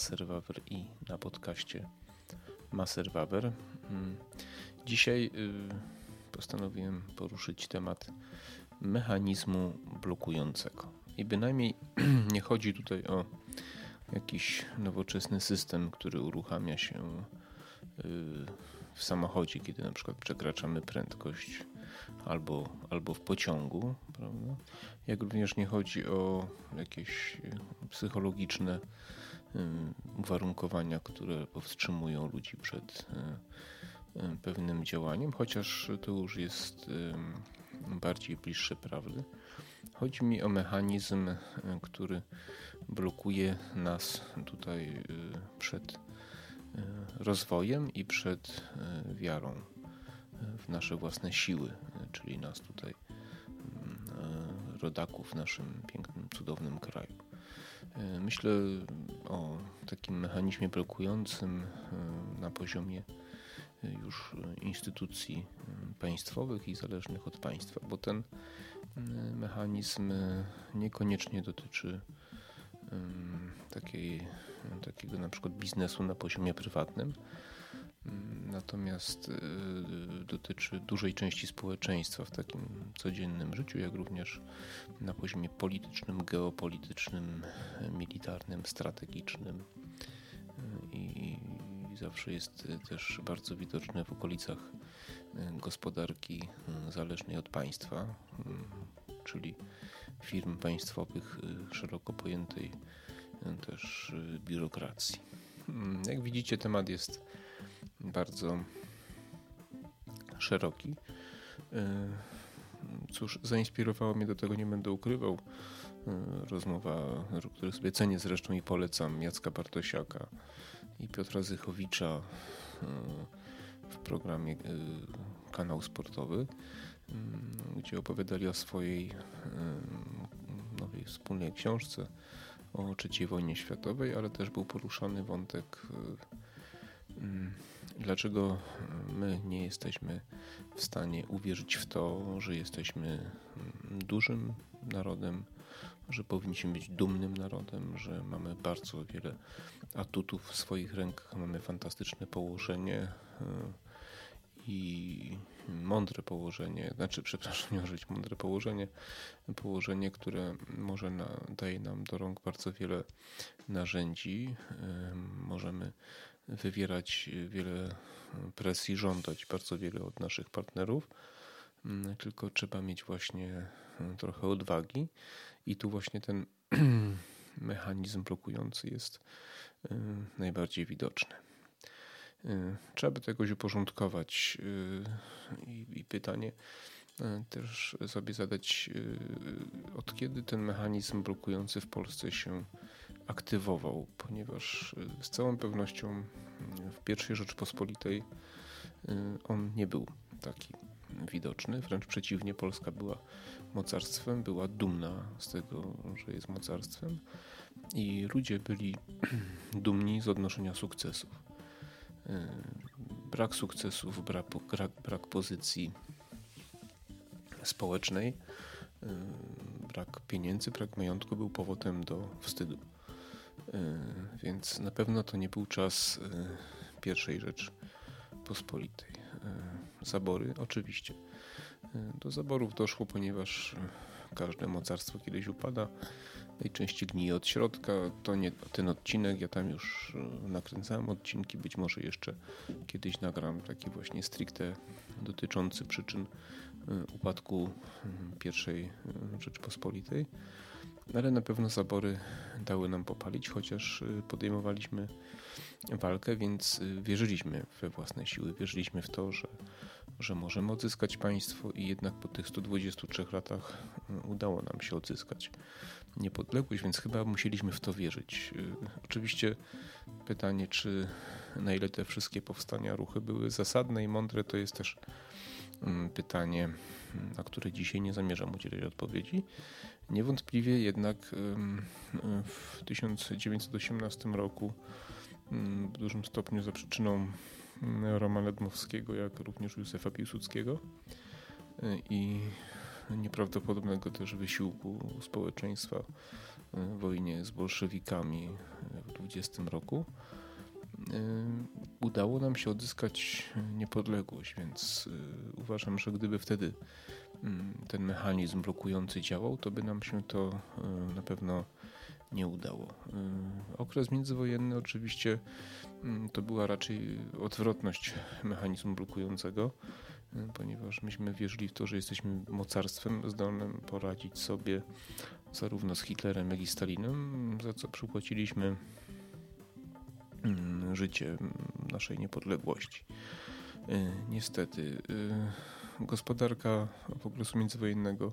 Maserwaber i na podcaście Maserwaber. Mm, dzisiaj y, postanowiłem poruszyć temat mechanizmu blokującego. I bynajmniej nie chodzi tutaj o jakiś nowoczesny system, który uruchamia się y, w samochodzie, kiedy na przykład przekraczamy prędkość albo, albo w pociągu, prawda? Jak również nie chodzi o jakieś psychologiczne uwarunkowania, które powstrzymują ludzi przed pewnym działaniem, chociaż to już jest bardziej bliższe prawdy. Chodzi mi o mechanizm, który blokuje nas tutaj przed rozwojem i przed wiarą w nasze własne siły, czyli nas tutaj, rodaków w naszym pięknym, cudownym kraju. E, myślę o takim mechanizmie blokującym e, na poziomie e, już instytucji państwowych i zależnych od państwa, bo ten mechanizm niekoniecznie dotyczy takiej, takiego na przykład biznesu na poziomie prywatnym, natomiast y, dotyczy dużej części społeczeństwa w takim codziennym życiu, jak również na poziomie politycznym, geopolitycznym, militarnym, strategicznym y, i zawsze jest też bardzo widoczne w okolicach y, gospodarki zależnej od państwa, czyli firm państwowych szeroko pojętej też biurokracji. Jak widzicie, temat jest bardzo szeroki. E, cóż, zainspirowało mnie do tego, nie będę ukrywał. E, rozmowa, którą sobie cenię zresztą i polecam, Jacka Bartosiaka i Piotra Zychowicza e, w programie Kanał Sportowy, gdzie opowiadali o swojej nowej wspólnej książce o III wojnie światowej, ale też był poruszany wątek Dlaczego my nie jesteśmy w stanie uwierzyć w to, że jesteśmy mm, dużym narodem, że powinniśmy być dumnym narodem, że mamy bardzo wiele atutów w swoich rękach, mamy fantastyczne położenie e, i mądre położenie, znaczy, przepraszam, nie użyć mądre położenie, położenie, które może na, daje nam do rąk bardzo wiele narzędzi. E, możemy wywierać wiele presji, żądać bardzo wiele od naszych partnerów, mm, tylko trzeba mieć właśnie mm, trochę odwagi i tu właśnie ten mechanizm blokujący jest najbardziej widoczny. Trzeba by to jakoś uporządkować y, i pytanie też sobie zadać, od kiedy ten mechanizm blokujący w Polsce się aktywował, ponieważ y, z całą pewnością y, w pierwszej Rzeczpospolitej y, on nie był taki widoczny. Wręcz przeciwnie, Polska była mocarstwem, była dumna z tego, że jest mocarstwem i ludzie byli dumni z odnoszenia sukcesów. Brak sukcesów, brak, brak, brak pozycji społecznej, brak pieniędzy, brak majątku był powodem do wstydu. E, więc na pewno to nie był czas e, pierwszej rzecz pospolitej. E, zabory, oczywiście. Do zaborów doszło, ponieważ każde mocarstwo kiedyś upada, najczęściej gnije od środka. To nie ten odcinek, ja tam już nakręcałem odcinki, być może jeszcze kiedyś nagram taki właśnie stricte dotyczący przyczyn upadku pierwszej Rzeczpospolitej ale na pewno zabory dały nam popalić, chociaż y, podejmowaliśmy walkę, więc y, wierzyliśmy we własne siły, wierzyliśmy w to, że, że możemy odzyskać państwo i jednak po tych 123 latach y, udało nam się odzyskać niepodległość, więc chyba musieliśmy w to wierzyć. Oczywiście pytanie, czy na ile te wszystkie powstania, ruchy były zasadne i mądre, to jest też pytanie, na które dzisiaj nie zamierzam udzielić odpowiedzi. Niewątpliwie jednak w 1918 roku w dużym stopniu za przyczyną Romana Dmowskiego, jak również Józefa Piłsudskiego i nieprawdopodobnego też wysiłku społeczeństwa wojnie z bolszewikami w 20 roku, udało nam się odzyskać niepodległość, więc uważam, że gdyby wtedy mm, ten mechanizm blokujący działał, to by nam się to na pewno nie udało. Okres międzywojenny oczywiście mm, to była raczej odwrotność mechanizmu blokującego, ponieważ myśmy wierzyli w to, że jesteśmy mocarstwem zdolnym poradzić sobie zarówno z Hitlerem, jak i Stalinem, za co przypłaciliśmy życie naszej niepodległości. Niestety, gospodarka okresu międzywojennego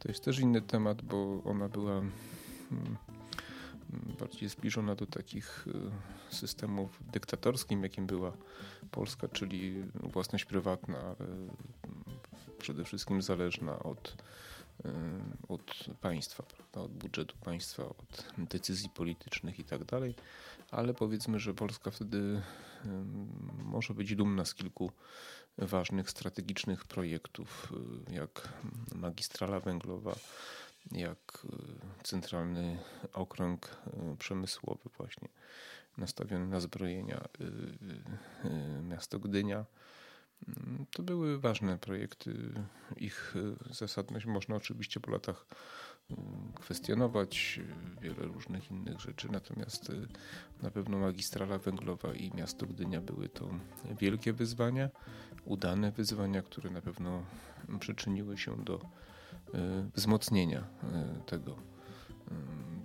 to jest też inny temat, bo ona była mm, bardziej zbliżona do takich e, systemów dyktatorskich, jakim była Polska, czyli własność prywatna, e, przede wszystkim zależna od, e, od państwa, prawda? od budżetu państwa, od decyzji politycznych i tak. Ale powiedzmy, że Polska wtedy może być dumna z kilku ważnych strategicznych projektów, jak magistrala węglowa, jak e, centralny okręg e, przemysłowy właśnie nastawiony na zbrojenia miasto Gdynia. Mm, to były ważne projekty. Ich zasadność można oczywiście po latach kwestionować, wiele różnych innych rzeczy, natomiast na pewno magistrala węglowa i miasto Gdynia były to wielkie wyzwania, udane wyzwania, które na pewno przyczyniły się do E, wzmocnienia e, tego,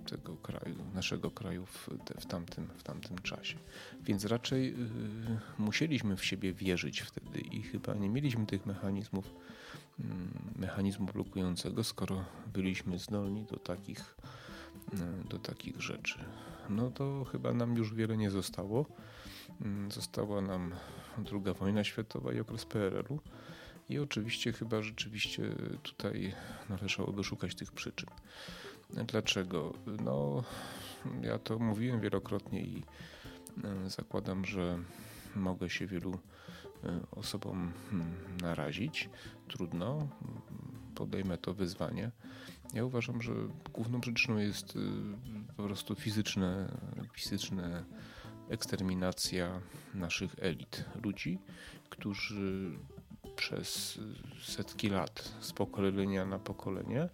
tego kraju, naszego kraju w, w, tamtym, w tamtym czasie. Więc raczej musieliśmy w siebie wierzyć wtedy i chyba nie mieliśmy tych mechanizmów, mm, mechanizmu blokującego, skoro byliśmy zdolni do takich, do takich rzeczy. No to chyba nam już wiele nie zostało. Mm, została nam druga wojna światowa i okres PRL-u. I oczywiście chyba rzeczywiście tutaj należałoby szukać tych przyczyn. Dlaczego? No, ja to mówiłem wielokrotnie i e, zakładam, że mogę się wielu e, osobom hmm, narazić. Trudno, podejmę to wyzwanie. Ja uważam, że główną przyczyną jest e, po prostu fizyczne, fizyczne eksterminacja naszych elit, ludzi, którzy przez setki lat z pokolenia na pokolenie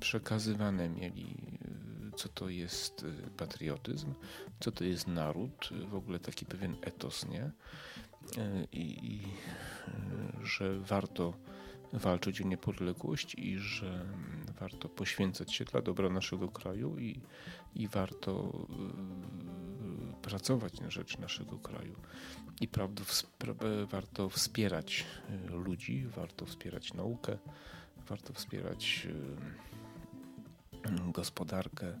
przekazywane mieli, y, co to jest y, patriotyzm, co to jest naród, w ogóle taki pewien etos, nie? Y, I, i że warto walczyć o niepodległość i że warto poświęcać się dla dobra naszego kraju i, i warto pracować na rzecz naszego kraju i prawda, warto wspierać y, ludzi, warto wspierać naukę, warto wspierać y, gospodarkę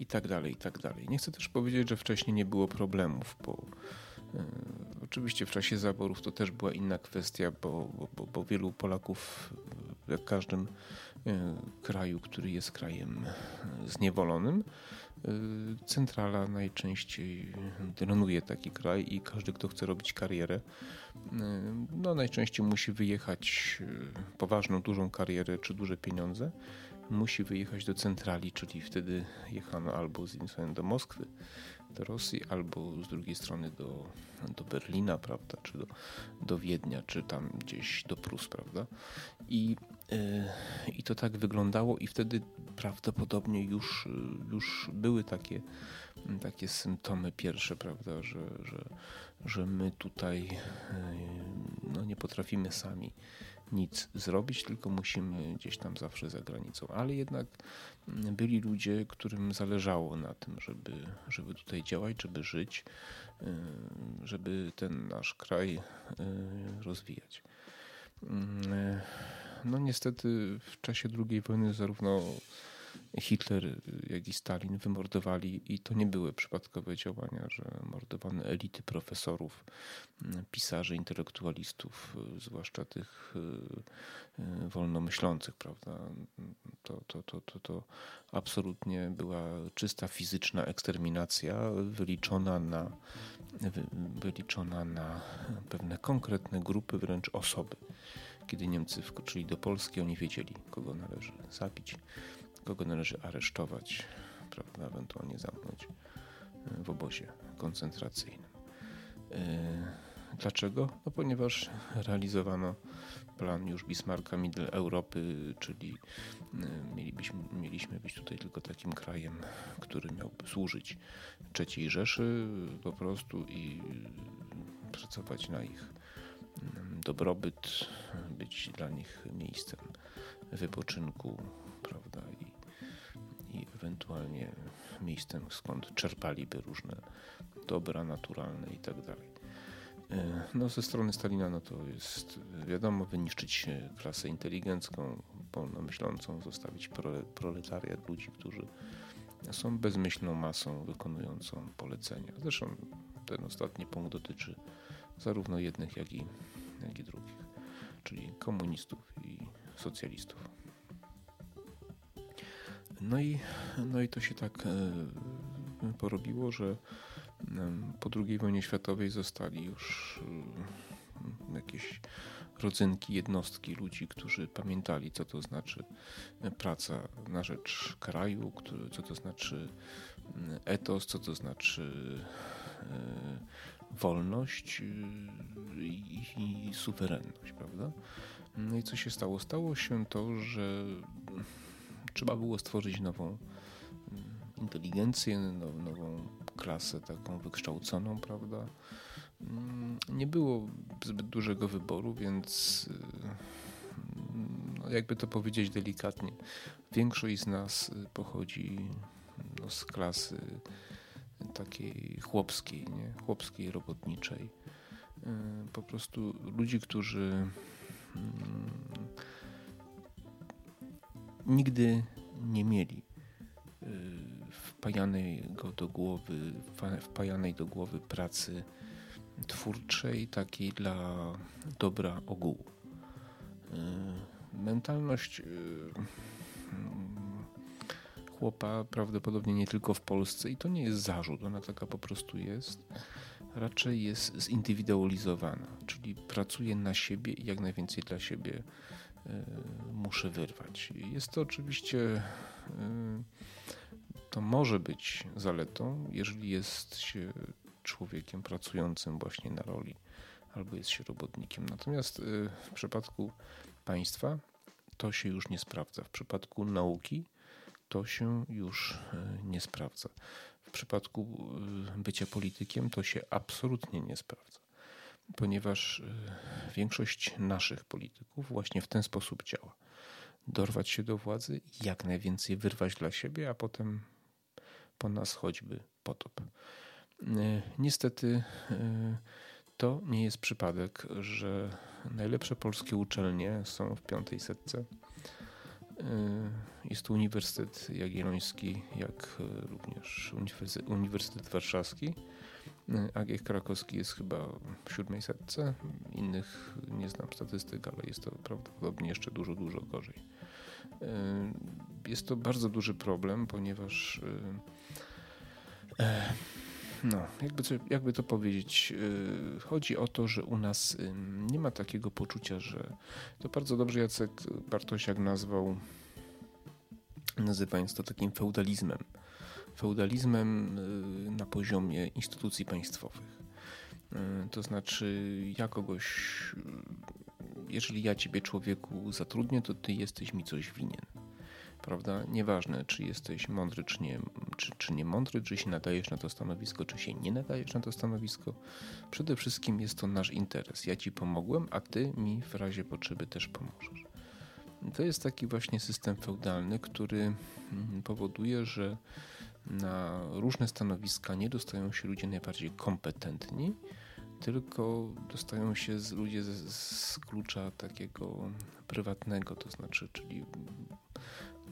i tak dalej, i tak dalej. Nie chcę też powiedzieć, że wcześniej nie było problemów, bo y, oczywiście w czasie zaborów to też była inna kwestia, bo, bo, bo wielu Polaków, jak każdym kraju, który jest krajem zniewolonym, Y, centrala najczęściej drenuje taki kraj i każdy, kto chce robić karierę, no najczęściej musi wyjechać poważną, dużą karierę czy duże pieniądze, musi wyjechać do centrali, czyli wtedy jechano albo z jednej do Moskwy, do Rosji, albo z drugiej strony do, do Berlina, prawda, czy do, do Wiednia, czy tam gdzieś do Prus, prawda. I, yy, I to tak wyglądało i wtedy prawdopodobnie już, już były takie, takie symptomy pierwsze, prawda, że, że, że my tutaj yy, no, nie potrafimy sami nic zrobić, tylko musimy gdzieś tam zawsze za granicą. Ale jednak byli ludzie, którym zależało na tym, żeby, żeby tutaj działać, żeby żyć, y, żeby ten nasz kraj y, rozwijać. Y, no niestety w czasie II wojny zarówno Hitler, jak i Stalin wymordowali i to nie były przypadkowe działania, że mordowano elity profesorów, pisarzy, intelektualistów, zwłaszcza tych e, e, wolnomyślących, prawda? To, to, to, to, to absolutnie była czysta fizyczna eksterminacja wyliczona na, wyliczona na pewne konkretne grupy, wręcz osoby. Kiedy Niemcy wkroczyli do Polski, oni wiedzieli, kogo należy zabić kogo należy aresztować, prawda, ewentualnie zamknąć w obozie koncentracyjnym. Dlaczego? No ponieważ realizowano plan już Bismarcka Middle Europy, czyli mielibyśmy, mieliśmy być tutaj tylko takim krajem, który miałby służyć III Rzeszy po prostu i pracować na ich dobrobyt, być dla nich miejscem wypoczynku, prawda, ewentualnie miejscem, skąd czerpaliby różne dobra naturalne i tak. E, no ze strony Stalina no to jest wiadomo wyniszczyć klasę inteligencką, wolnomyślącą, zostawić proletariat ludzi, którzy są bezmyślną masą wykonującą polecenia. Zresztą ten ostatni punkt dotyczy zarówno jednych, jak i, jak i drugich, czyli komunistów i socjalistów. No i, no i to się tak e, porobiło, że po II wojnie światowej zostali już e, jakieś rodzynki, jednostki ludzi, którzy pamiętali, co to znaczy praca na rzecz kraju, co to znaczy etos, co to znaczy e, wolność i suwerenność, prawda? No i co się stało? Stało się to, że trzeba było stworzyć nową mm, inteligencję, nową klasę taką wykształconą, prawda? Mm, nie było zbyt dużego wyboru, więc no jakby to powiedzieć delikatnie, większość z nas pochodzi no, z klasy takiej chłopskiej, nie? chłopskiej, robotniczej. Po prostu ludzi, którzy mm, nigdy nie mieli y, wpajanej do głowy, wpajanej do głowy pracy twórczej, takiej dla dobra ogółu. Y, mentalność y, chłopa prawdopodobnie nie tylko w Polsce i to nie jest zarzut, ona taka po prostu jest, raczej jest zindywidualizowana, czyli pracuje na siebie i jak najwięcej dla siebie muszę wyrwać. Jest to oczywiście, e, to może być zaletą, jeżeli jest się człowiekiem pracującym właśnie na roli albo jest się robotnikiem. Natomiast e, w przypadku państwa to się już nie sprawdza. W przypadku nauki to się już nie sprawdza. W przypadku bycia politykiem to się absolutnie nie sprawdza ponieważ e, większość naszych polityków właśnie w ten sposób działa. Dorwać się do władzy, jak najwięcej wyrwać dla siebie, a potem po nas choćby potop. E, niestety e, to nie jest przypadek, że najlepsze polskie uczelnie są w piątej setce. Jest to Uniwersytet Jagielloński, jak również Uniwersytet Warszawski. AG Krakowski jest chyba w siódmej setce. Innych nie znam statystyk, ale jest to prawdopodobnie jeszcze dużo, dużo gorzej. E, jest to bardzo duży problem, ponieważ e, e, no, jakby, to, jakby to powiedzieć, chodzi o to, że u nas nie ma takiego poczucia, że to bardzo dobrze Jacek Bartosiak nazwał, nazywając to takim feudalizmem feudalizmem y, na poziomie instytucji państwowych. Y, to znaczy, ja kogoś, y, jeżeli ja ciebie człowieku zatrudnię, to ty jesteś mi coś winien. Prawda? Nieważne, czy jesteś mądry, czy nie, czy, czy nie mądry, czy się nadajesz na to stanowisko, czy się nie nadajesz na to stanowisko. Przede wszystkim jest to nasz interes. Ja ci pomogłem, a ty mi w razie potrzeby też pomożesz. To jest taki właśnie system feudalny, który mm, powoduje, że na różne stanowiska nie dostają się ludzie najbardziej kompetentni, tylko dostają się z ludzie z, z klucza takiego prywatnego, to znaczy, czyli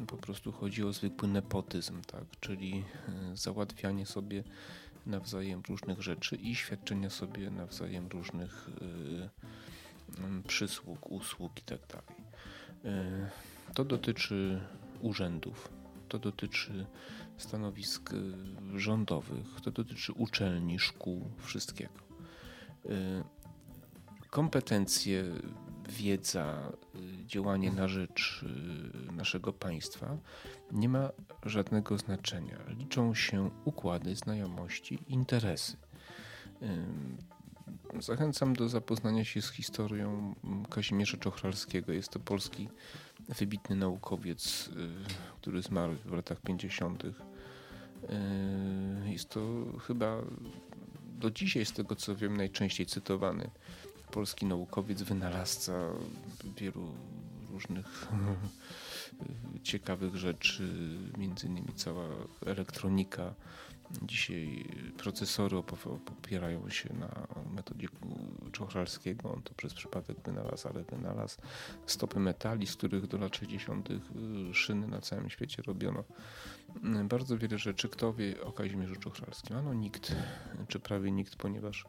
po prostu chodzi o zwykły nepotyzm, tak? czyli e, załatwianie sobie nawzajem różnych rzeczy i świadczenia sobie nawzajem różnych y, przysług, usług itd. Tak y, to dotyczy urzędów, to dotyczy stanowisk y, rządowych, to dotyczy uczelni, szkół, wszystkiego. Y, kompetencje wiedza, działanie na rzecz naszego państwa nie ma żadnego znaczenia. Liczą się układy, znajomości, interesy. Zachęcam do zapoznania się z historią Kazimierza Czochralskiego. Jest to polski wybitny naukowiec, który zmarł w latach 50. Jest to chyba do dzisiaj, z tego co wiem, najczęściej cytowany polski naukowiec, wynalazca wielu różnych ciekawych rzeczy, między innymi cała elektronika. Dzisiaj procesory opierają się na metodzie Czochralskiego. On to przez przypadek wynalazł, ale wynalazł stopy metali, z których do lat 60. szyny na całym świecie robiono. Bardzo wiele rzeczy. Kto wie o Kazimierzu Czochralskim? Ano nikt, czy prawie nikt, ponieważ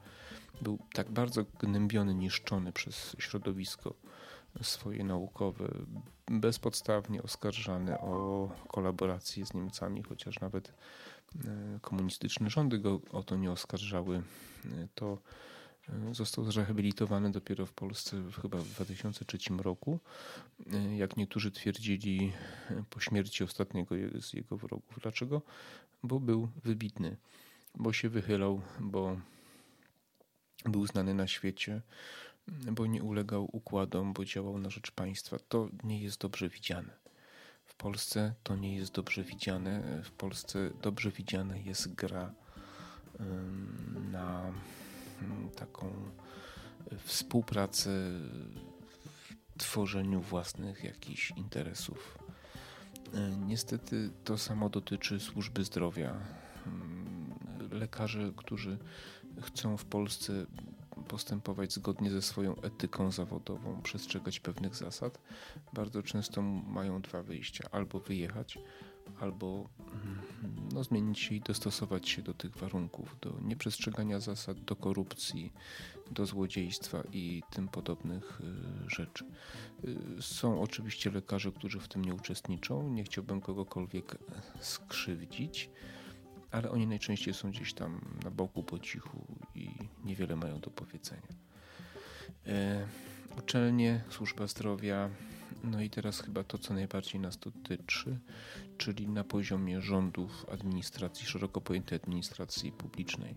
był tak bardzo gnębiony, niszczony przez środowisko swoje naukowe, bezpodstawnie oskarżany o kolaborację z Niemcami, chociaż nawet komunistyczne rządy go o to nie oskarżały, e, to e, został zrehabilitowany dopiero w Polsce chyba w 2003 roku. Jak niektórzy twierdzili po śmierci ostatniego z jego wrogów. Dlaczego? Bo był wybitny, bo się wychylał, bo był znany na świecie, bo nie ulegał układom, bo działał na rzecz państwa. To nie jest dobrze widziane. Polsce to nie jest dobrze widziane. W Polsce dobrze widziana jest gra na taką współpracę w tworzeniu własnych jakichś interesów. E, niestety to samo dotyczy służby zdrowia. Lekarze, którzy chcą w Polsce postępować zgodnie ze swoją etyką zawodową, przestrzegać pewnych zasad, bardzo często mają dwa wyjścia: albo wyjechać, albo mm, no, zmienić się i dostosować się do tych warunków, do nieprzestrzegania zasad, do korupcji, do złodziejstwa i tym podobnych y, rzeczy. Y, są oczywiście lekarze, którzy w tym nie uczestniczą. Nie chciałbym kogokolwiek skrzywdzić ale oni najczęściej są gdzieś tam na boku po cichu i niewiele mają do powiedzenia. E, uczelnie, służba zdrowia, no i teraz chyba to, co najbardziej nas dotyczy, czyli na poziomie rządów, administracji, szeroko pojętej administracji publicznej.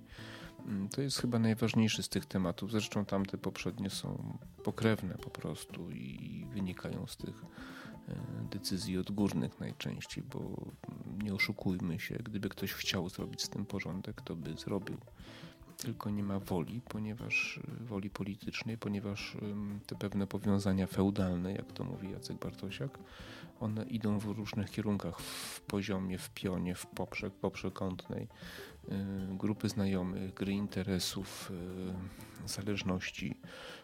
Mm, to jest chyba najważniejszy z tych tematów. Zresztą tamte poprzednie są pokrewne po prostu i wynikają z tych E, decyzji odgórnych najczęściej, bo nie oszukujmy się, gdyby ktoś chciał zrobić z tym porządek, to by zrobił. Tylko nie ma woli, ponieważ e, woli politycznej, ponieważ te pewne powiązania feudalne, jak to mówi Jacek Bartosiak, one idą w różnych kierunkach, w poziomie, w pionie, w poprzek, poprzekątnej, e, grupy znajomych, gry interesów, zależności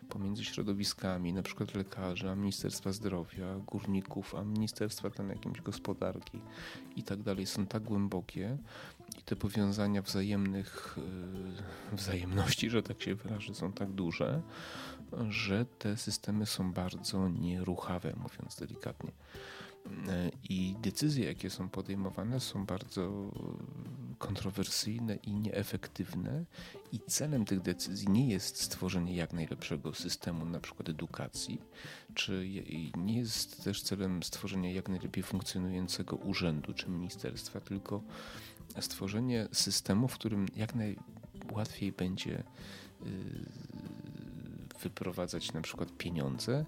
pomiędzy środowiskami, na przykład lekarzy, a Ministerstwa Zdrowia, górników, a Ministerstwa tam jakimś gospodarki i tak dalej. Są tak głębokie i te powiązania wzajemnych, yy, wzajemności, że tak się wyrażę, są tak duże, że te systemy są bardzo nieruchawe, mówiąc delikatnie. I decyzje, jakie są podejmowane, są bardzo kontrowersyjnie i nieefektywne. I celem tych decyzji nie jest stworzenie jak najlepszego systemu, na przykład edukacji, czy nie jest też celem stworzenia jak najlepiej funkcjonującego urzędu czy ministerstwa, tylko stworzenie systemu, w którym jak najłatwiej będzie y, wyprowadzać na przykład pieniądze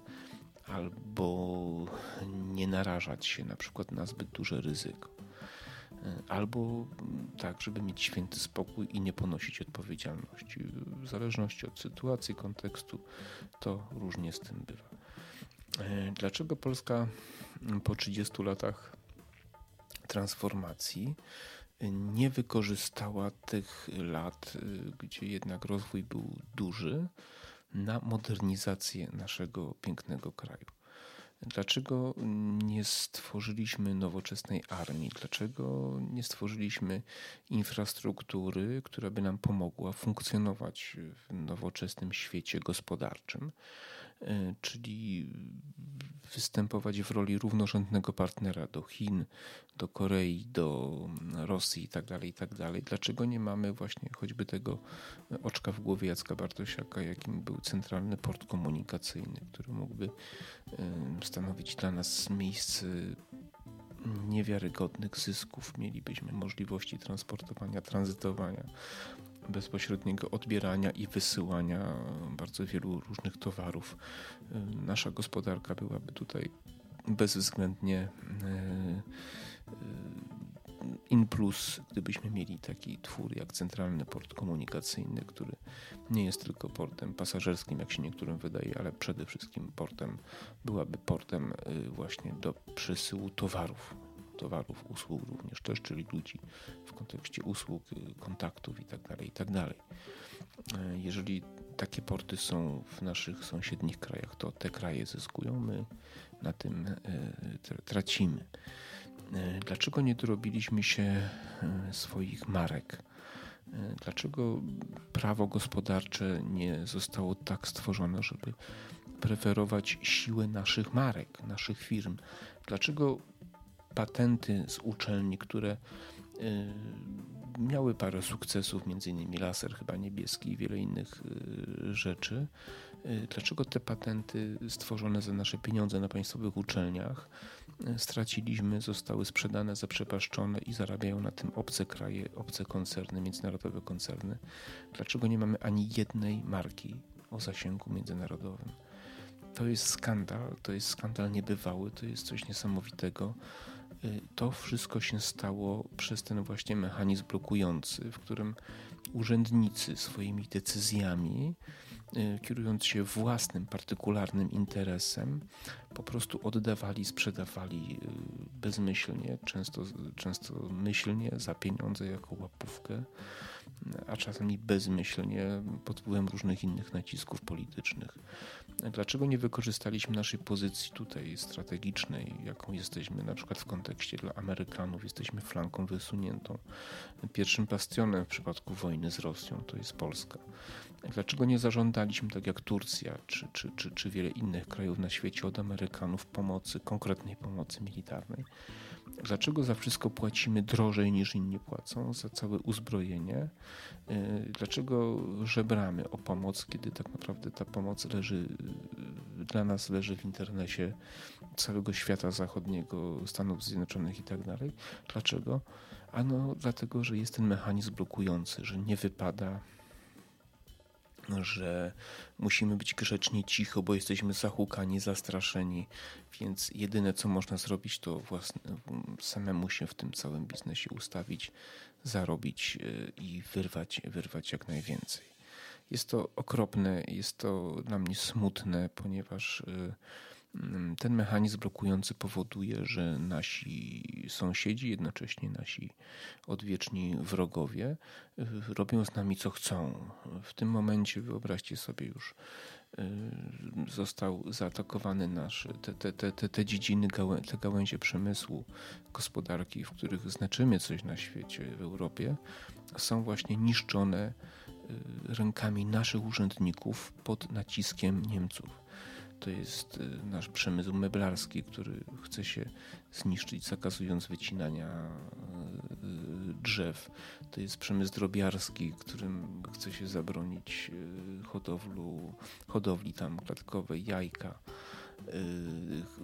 albo nie narażać się na przykład na zbyt duże ryzyko. Albo tak, żeby mieć święty spokój i nie ponosić odpowiedzialności. W zależności od sytuacji, kontekstu, to różnie z tym bywa. Dlaczego Polska po 30 latach transformacji nie wykorzystała tych lat, gdzie jednak rozwój był duży, na modernizację naszego pięknego kraju. Dlaczego nie stworzyliśmy nowoczesnej armii? Dlaczego nie stworzyliśmy infrastruktury, która by nam pomogła funkcjonować w nowoczesnym świecie gospodarczym? Czyli występować w roli równorzędnego partnera do Chin, do Korei, do Rosji itd., tak itd. Tak Dlaczego nie mamy właśnie choćby tego oczka w głowie Jacka Bartosiaka, jakim był centralny port komunikacyjny, który mógłby stanowić dla nas miejsce niewiarygodnych zysków. Mielibyśmy możliwości transportowania, tranzytowania, bezpośredniego odbierania i wysyłania bardzo wielu różnych towarów. Nasza gospodarka byłaby tutaj bezwzględnie e, e, in plus, gdybyśmy mieli taki twór jak Centralny Port Komunikacyjny, który nie jest tylko portem pasażerskim, jak się niektórym wydaje, ale przede wszystkim portem, byłaby portem właśnie do przesyłu towarów towarów, usług również też, czyli ludzi w kontekście usług, kontaktów itd. Tak itd. Tak e, jeżeli takie porty są w naszych sąsiednich krajach, to te kraje zyskują, my na tym e, tracimy. E, dlaczego nie dorobiliśmy się swoich marek? Dlaczego prawo gospodarcze nie zostało tak stworzone, żeby preferować siłę naszych marek, naszych firm? Dlaczego patenty z uczelni, które y, miały parę sukcesów, między innymi laser chyba niebieski i wiele innych y, rzeczy. Y, dlaczego te patenty stworzone za nasze pieniądze na państwowych uczelniach straciliśmy, zostały sprzedane, zaprzepaszczone i zarabiają na tym obce kraje, obce koncerny, międzynarodowe koncerny? Dlaczego nie mamy ani jednej marki o zasięgu międzynarodowym? To jest skandal, to jest skandal niebywały, to jest coś niesamowitego. Y, to wszystko się stało przez ten właśnie mechanizm blokujący, w którym urzędnicy swoimi decyzjami, y, kierując się własnym, partykularnym interesem, po prostu oddawali, sprzedawali y, bezmyślnie, często, często myślnie, za pieniądze, jako łapówkę a czasami bezmyślnie pod wpływem różnych innych nacisków politycznych. Dlaczego nie wykorzystaliśmy naszej pozycji tutaj strategicznej, jaką jesteśmy na przykład w kontekście dla Amerykanów, jesteśmy flanką wysuniętą. Pierwszym bastionem w przypadku wojny z Rosją to jest Polska. Dlaczego nie zażądaliśmy, tak jak Turcja czy, czy, czy, czy wiele innych krajów na świecie, od Amerykanów pomocy, konkretnej pomocy militarnej? Dlaczego za wszystko płacimy drożej niż inni płacą, za całe uzbrojenie? Y, dlaczego żebramy o pomoc, kiedy tak naprawdę ta pomoc leży, y, dla nas leży w internecie całego świata zachodniego, Stanów Zjednoczonych i tak dalej? Dlaczego? Ano dlatego, że jest ten mechanizm blokujący, że nie wypada że musimy być grzecznie cicho, bo jesteśmy zahukani, zastraszeni, więc jedyne co można zrobić to własne, samemu się w tym całym biznesie ustawić, zarobić y, i wyrwać, wyrwać jak najwięcej. Jest to okropne, jest to dla mnie smutne, ponieważ y, ten mechanizm blokujący powoduje, że nasi sąsiedzi, jednocześnie nasi odwieczni wrogowie, y, robią z nami co chcą. W tym momencie wyobraźcie sobie już, y, został zaatakowany nasz, te, te, te, te dziedziny, te gałęzie przemysłu, gospodarki, w których znaczymy coś na świecie, w Europie, są właśnie niszczone y, rękami naszych urzędników pod naciskiem Niemców. To jest y, nasz przemysł meblarski, który chce się zniszczyć, zakazując wycinania y, drzew. To jest przemysł drobiarski, którym chce się zabronić y, hodowlu, hodowli tam klatkowej, jajka.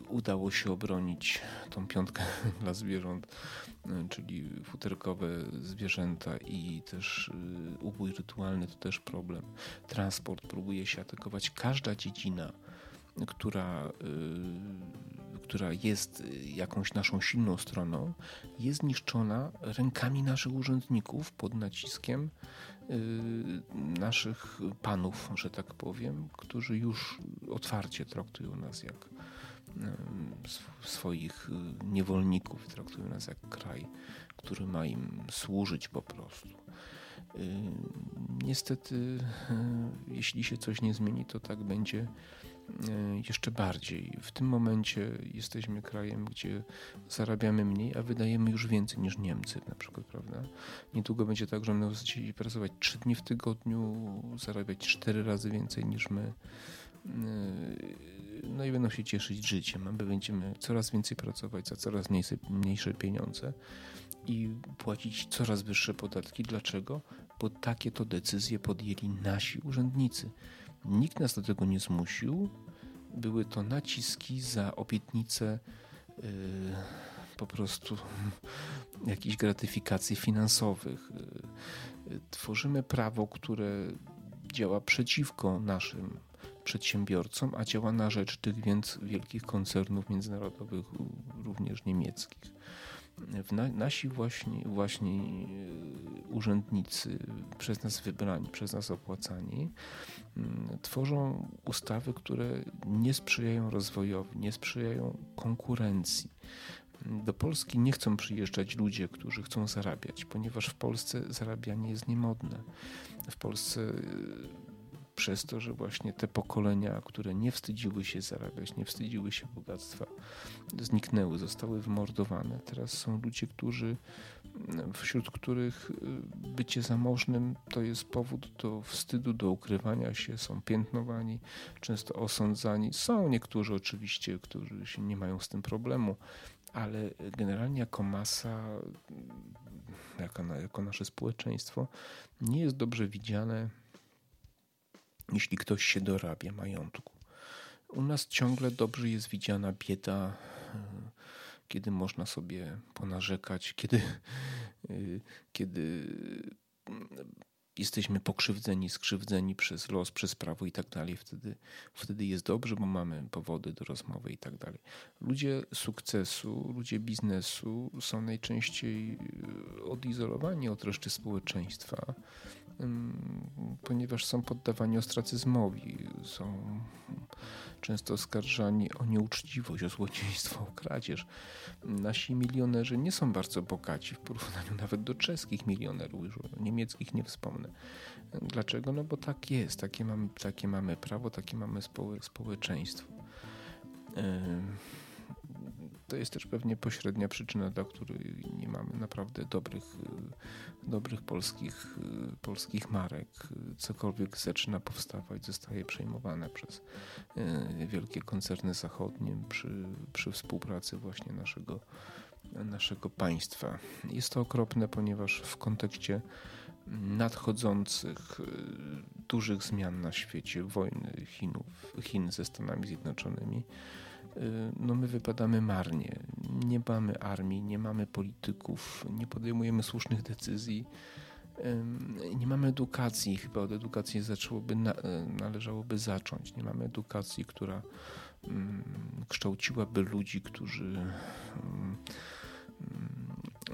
Udało się obronić tą piątkę dla zwierząt, czyli futerkowe zwierzęta i też ubój rytualny to też problem. Transport próbuje się atakować. Każda dziedzina która, y, która jest jakąś naszą silną stroną, jest niszczona rękami naszych urzędników pod naciskiem y, naszych panów, że tak powiem, którzy już otwarcie traktują nas jak y, swoich niewolników, traktują nas jak kraj, który ma im służyć po prostu. Niestety, jeśli się coś nie zmieni, to tak będzie jeszcze bardziej. W tym momencie jesteśmy krajem, gdzie zarabiamy mniej, a wydajemy już więcej niż Niemcy na przykład, prawda? Niedługo będzie tak, że będą chcieli pracować 3 dni w tygodniu, zarabiać 4 razy więcej niż my. no i będą się cieszyć życiem. My będziemy coraz więcej pracować za coraz mniejsze, mniejsze pieniądze i płacić coraz wyższe podatki. Dlaczego? Bo takie to decyzje podjęli nasi urzędnicy. Nikt nas do tego nie zmusił. Były to naciski za obietnice yy, po prostu jakichś gratyfikacji finansowych. Yy, tworzymy prawo, które działa przeciwko naszym przedsiębiorcom, a działa na rzecz tych więc wielkich koncernów międzynarodowych, również niemieckich. Na, nasi właśnie, właśnie e, urzędnicy, przez nas wybrani, przez nas opłacani, mm, tworzą ustawy, które nie sprzyjają rozwojowi, nie sprzyjają konkurencji. Do Polski nie chcą przyjeżdżać ludzie, którzy chcą zarabiać, ponieważ w Polsce zarabianie jest niemodne. W Polsce przez to, że właśnie te pokolenia, które nie wstydziły się zarabiać, nie wstydziły się bogactwa, zniknęły, zostały wymordowane. Teraz są ludzie, którzy, wśród których y, bycie zamożnym to jest powód do wstydu, do ukrywania się, są piętnowani, często osądzani. Są niektórzy oczywiście, którzy się nie mają z tym problemu, ale generalnie jako masa, jako, jako nasze społeczeństwo, nie jest dobrze widziane jeśli ktoś się dorabia majątku. U nas ciągle dobrze jest widziana bieda, e, kiedy można sobie ponarzekać, kiedy, e, kiedy jesteśmy pokrzywdzeni, skrzywdzeni przez los, przez prawo i tak dalej. Wtedy, wtedy jest dobrze, bo mamy powody do rozmowy i tak dalej. Ludzie sukcesu, ludzie biznesu są najczęściej e, odizolowani od reszty społeczeństwa ponieważ są poddawani ostracyzmowi, są często oskarżani o nieuczciwość, o złodziejstwo, o kradzież. Nasi milionerzy nie są bardzo bogaci w porównaniu nawet do czeskich milionerów, już niemieckich nie wspomnę. Dlaczego? No bo tak jest, takie mamy, takie mamy prawo, takie mamy społeczeństwo. To jest też pewnie pośrednia przyczyna, dla której nie mamy naprawdę dobrych, y, dobrych polskich, y, polskich marek. Cokolwiek zaczyna powstawać, zostaje przejmowane przez y, wielkie koncerny zachodnie przy, przy współpracy właśnie naszego, naszego państwa. Jest to okropne, ponieważ w kontekście nadchodzących dużych zmian na świecie, wojny Chinów, Chin ze Stanami Zjednoczonymi, no my wypadamy marnie. Nie mamy armii, nie mamy polityków, nie podejmujemy słusznych decyzji, nie mamy edukacji. Chyba od edukacji zaczęłoby, y, należałoby zacząć. Nie mamy edukacji, która kształciłaby ludzi, którzy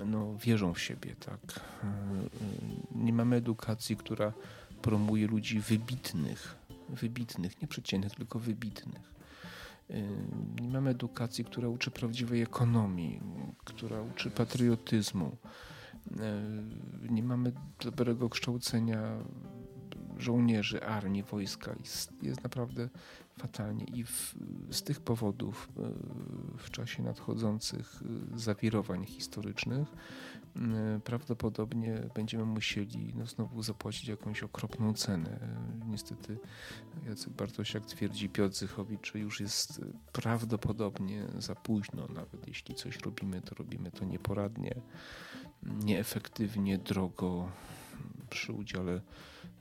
no, wierzą w siebie. Tak? Y, nie mamy edukacji, która promuje ludzi wybitnych, wybitnych, nie przeciętnych, tylko wybitnych nie mamy edukacji, która uczy prawdziwej ekonomii, która uczy patriotyzmu. Nie mamy dobrego kształcenia żołnierzy, armii, wojska. Jest, naprawdę fatalnie i w, z tych powodów e, w czasie nadchodzących e, zawirowań historycznych e, prawdopodobnie będziemy musieli no, znowu zapłacić jakąś okropną cenę. Niestety Jacek Bartosiak twierdzi Piotr Zychowicz, że już jest prawdopodobnie za późno, nawet jeśli coś robimy, to robimy to nieporadnie, nieefektywnie, drogo, przy udziale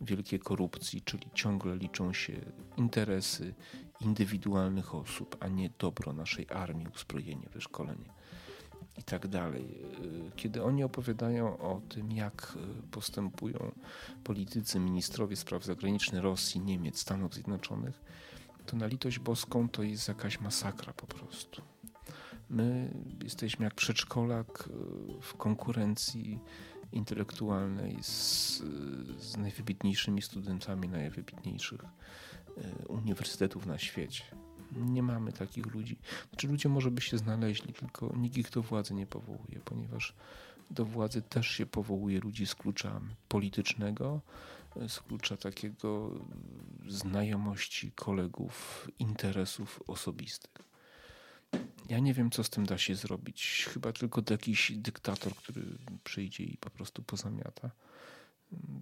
wielkiej korupcji, czyli ciągle liczą się interesy indywidualnych osób, a nie dobro naszej armii, uzbrojenie, wyszkolenie i tak dalej. Kiedy oni opowiadają o tym, jak postępują politycy, ministrowie spraw zagranicznych Rosji, Niemiec, Stanów Zjednoczonych, to na litość boską to jest jakaś masakra po prostu. My jesteśmy jak przedszkolak w konkurencji intelektualnej z, z najwybitniejszymi studentami najwybitniejszych uniwersytetów na świecie. Nie mamy takich ludzi. Znaczy ludzie może by się znaleźli, tylko nikt ich do władzy nie powołuje, ponieważ do władzy też się powołuje ludzi z klucza politycznego, z klucza takiego znajomości kolegów, interesów osobistych. Ja nie wiem, co z tym da się zrobić. Chyba tylko jakiś dyktator, który przyjdzie i po prostu pozamiata.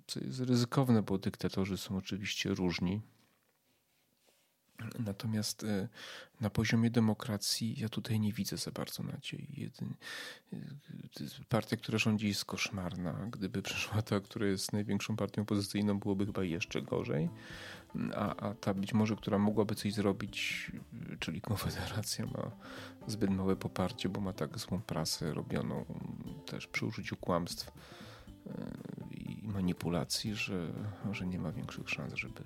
Co jest ryzykowne, bo dyktatorzy są oczywiście różni. Natomiast e, na poziomie demokracji ja tutaj nie widzę za bardzo nadziei. E, partia, która rządzi jest koszmarna. Gdyby przyszła ta, która jest największą partią opozycyjną, byłoby chyba jeszcze gorzej. A, a ta być może, która mogłaby coś zrobić, czyli Konfederacja ma zbyt małe poparcie, bo ma tak złą prasę robioną też przy użyciu kłamstw e, i manipulacji, że, że nie ma większych szans, żeby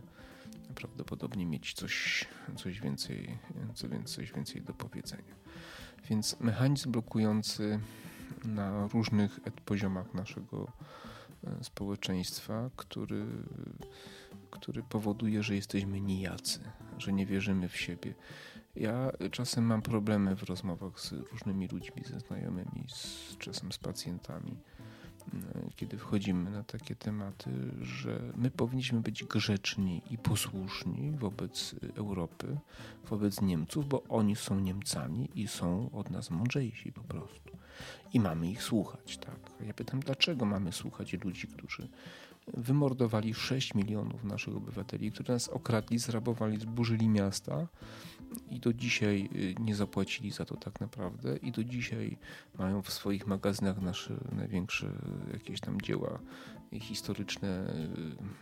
prawdopodobnie mieć coś, coś, więcej, coś więcej do powiedzenia. Więc mechanizm blokujący na różnych poziomach naszego e, społeczeństwa, który, który powoduje, że jesteśmy nijacy, że nie wierzymy w siebie. Ja czasem mam problemy w rozmowach z różnymi ludźmi, ze znajomymi, z, czasem z pacjentami kiedy wchodzimy na takie tematy, że my powinniśmy być grzeczni i posłuszni wobec Europy, wobec Niemców, bo oni są Niemcami i są od nas mądrzejsi po prostu. I mamy ich słuchać, tak. Ja pytam, dlaczego mamy słuchać ludzi, którzy wymordowali 6 milionów naszych obywateli, którzy nas okradli, zrabowali, zburzyli miasta i do dzisiaj y, nie zapłacili za to tak naprawdę i do dzisiaj mają w swoich magazynach nasze największe jakieś tam dzieła historyczne,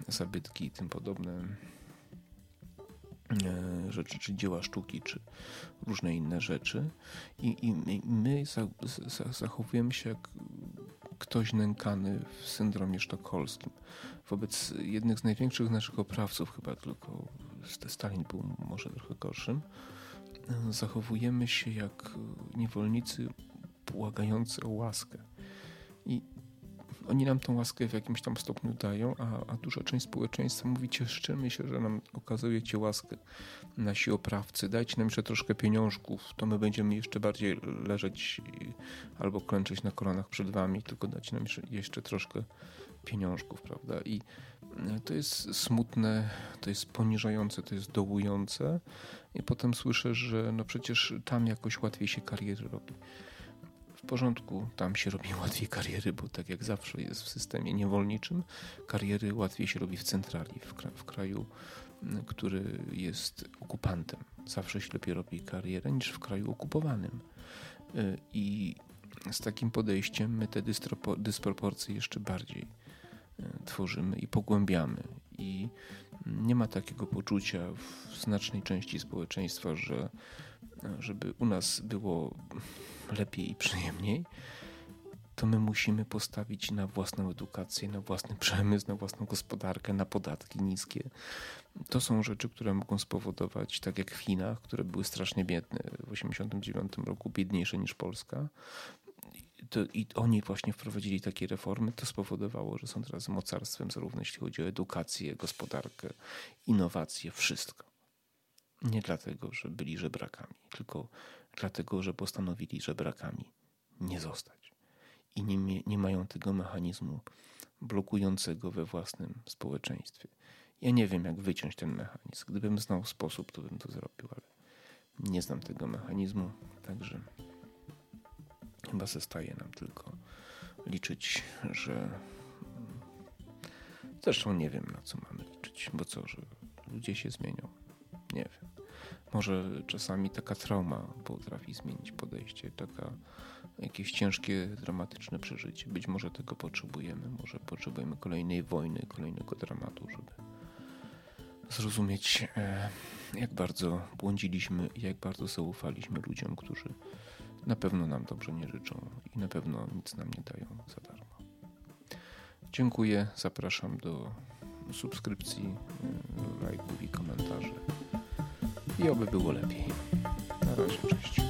y, zabytki i tym podobne rzeczy, czy dzieła sztuki, czy różne inne rzeczy. I, i my zachowujemy się jak ktoś nękany w syndromie sztokholmskim. Wobec jednych z największych naszych oprawców, chyba tylko Stalin był może trochę gorszym, zachowujemy się jak niewolnicy błagający o łaskę. I oni nam tą łaskę w jakimś tam stopniu dają, a, a duża część społeczeństwa mówi cieszczymy się, że nam okazujecie łaskę. Nasi oprawcy, dajcie nam jeszcze troszkę pieniążków, to my będziemy jeszcze bardziej leżeć albo klęczeć na kolanach przed wami, tylko dajcie nam jeszcze troszkę pieniążków, prawda? I e, to jest smutne, to jest poniżające, to jest dołujące. I potem słyszę, że no przecież tam jakoś łatwiej się kariery robi w porządku, tam się robi łatwiej kariery, bo tak jak zawsze jest w systemie niewolniczym, kariery łatwiej się robi w centrali, w, w kraju, który jest okupantem. Zawsze się lepiej robi karierę niż w kraju okupowanym. Y, I z takim podejściem my te dysproporcje jeszcze bardziej tworzymy i pogłębiamy. I nie ma takiego poczucia w znacznej części społeczeństwa, że żeby u nas było lepiej i przyjemniej, to my musimy postawić na własną edukację, na własny przemysł, na własną gospodarkę, na podatki niskie. To są rzeczy, które mogą spowodować, tak jak w Chinach, które były strasznie biedne w 1989 roku, biedniejsze niż Polska. To, I oni właśnie wprowadzili takie reformy. To spowodowało, że są teraz mocarstwem, zarówno jeśli chodzi o edukację, gospodarkę, innowacje, wszystko. Nie dlatego, że byli żebrakami, tylko dlatego, że postanowili żebrakami nie zostać. I nie, nie mają tego mechanizmu blokującego we własnym społeczeństwie. Ja nie wiem, jak wyciąć ten mechanizm. Gdybym znał sposób, to bym to zrobił, ale nie znam tego mechanizmu, także chyba zostaje nam tylko liczyć, że zresztą nie wiem, na co mamy liczyć, bo co, że ludzie się zmienią. Nie wiem. Może czasami taka trauma potrafi zmienić podejście, taka jakieś ciężkie, dramatyczne przeżycie. Być może tego potrzebujemy, może potrzebujemy kolejnej wojny, kolejnego dramatu, żeby zrozumieć, e, jak bardzo błądziliśmy i jak bardzo zaufaliśmy ludziom, którzy na pewno nam dobrze nie życzą i na pewno nic nam nie dają za darmo. Dziękuję, zapraszam do subskrypcji, e, lajków i komentarzy i oby było lepiej. Na razie, cześć.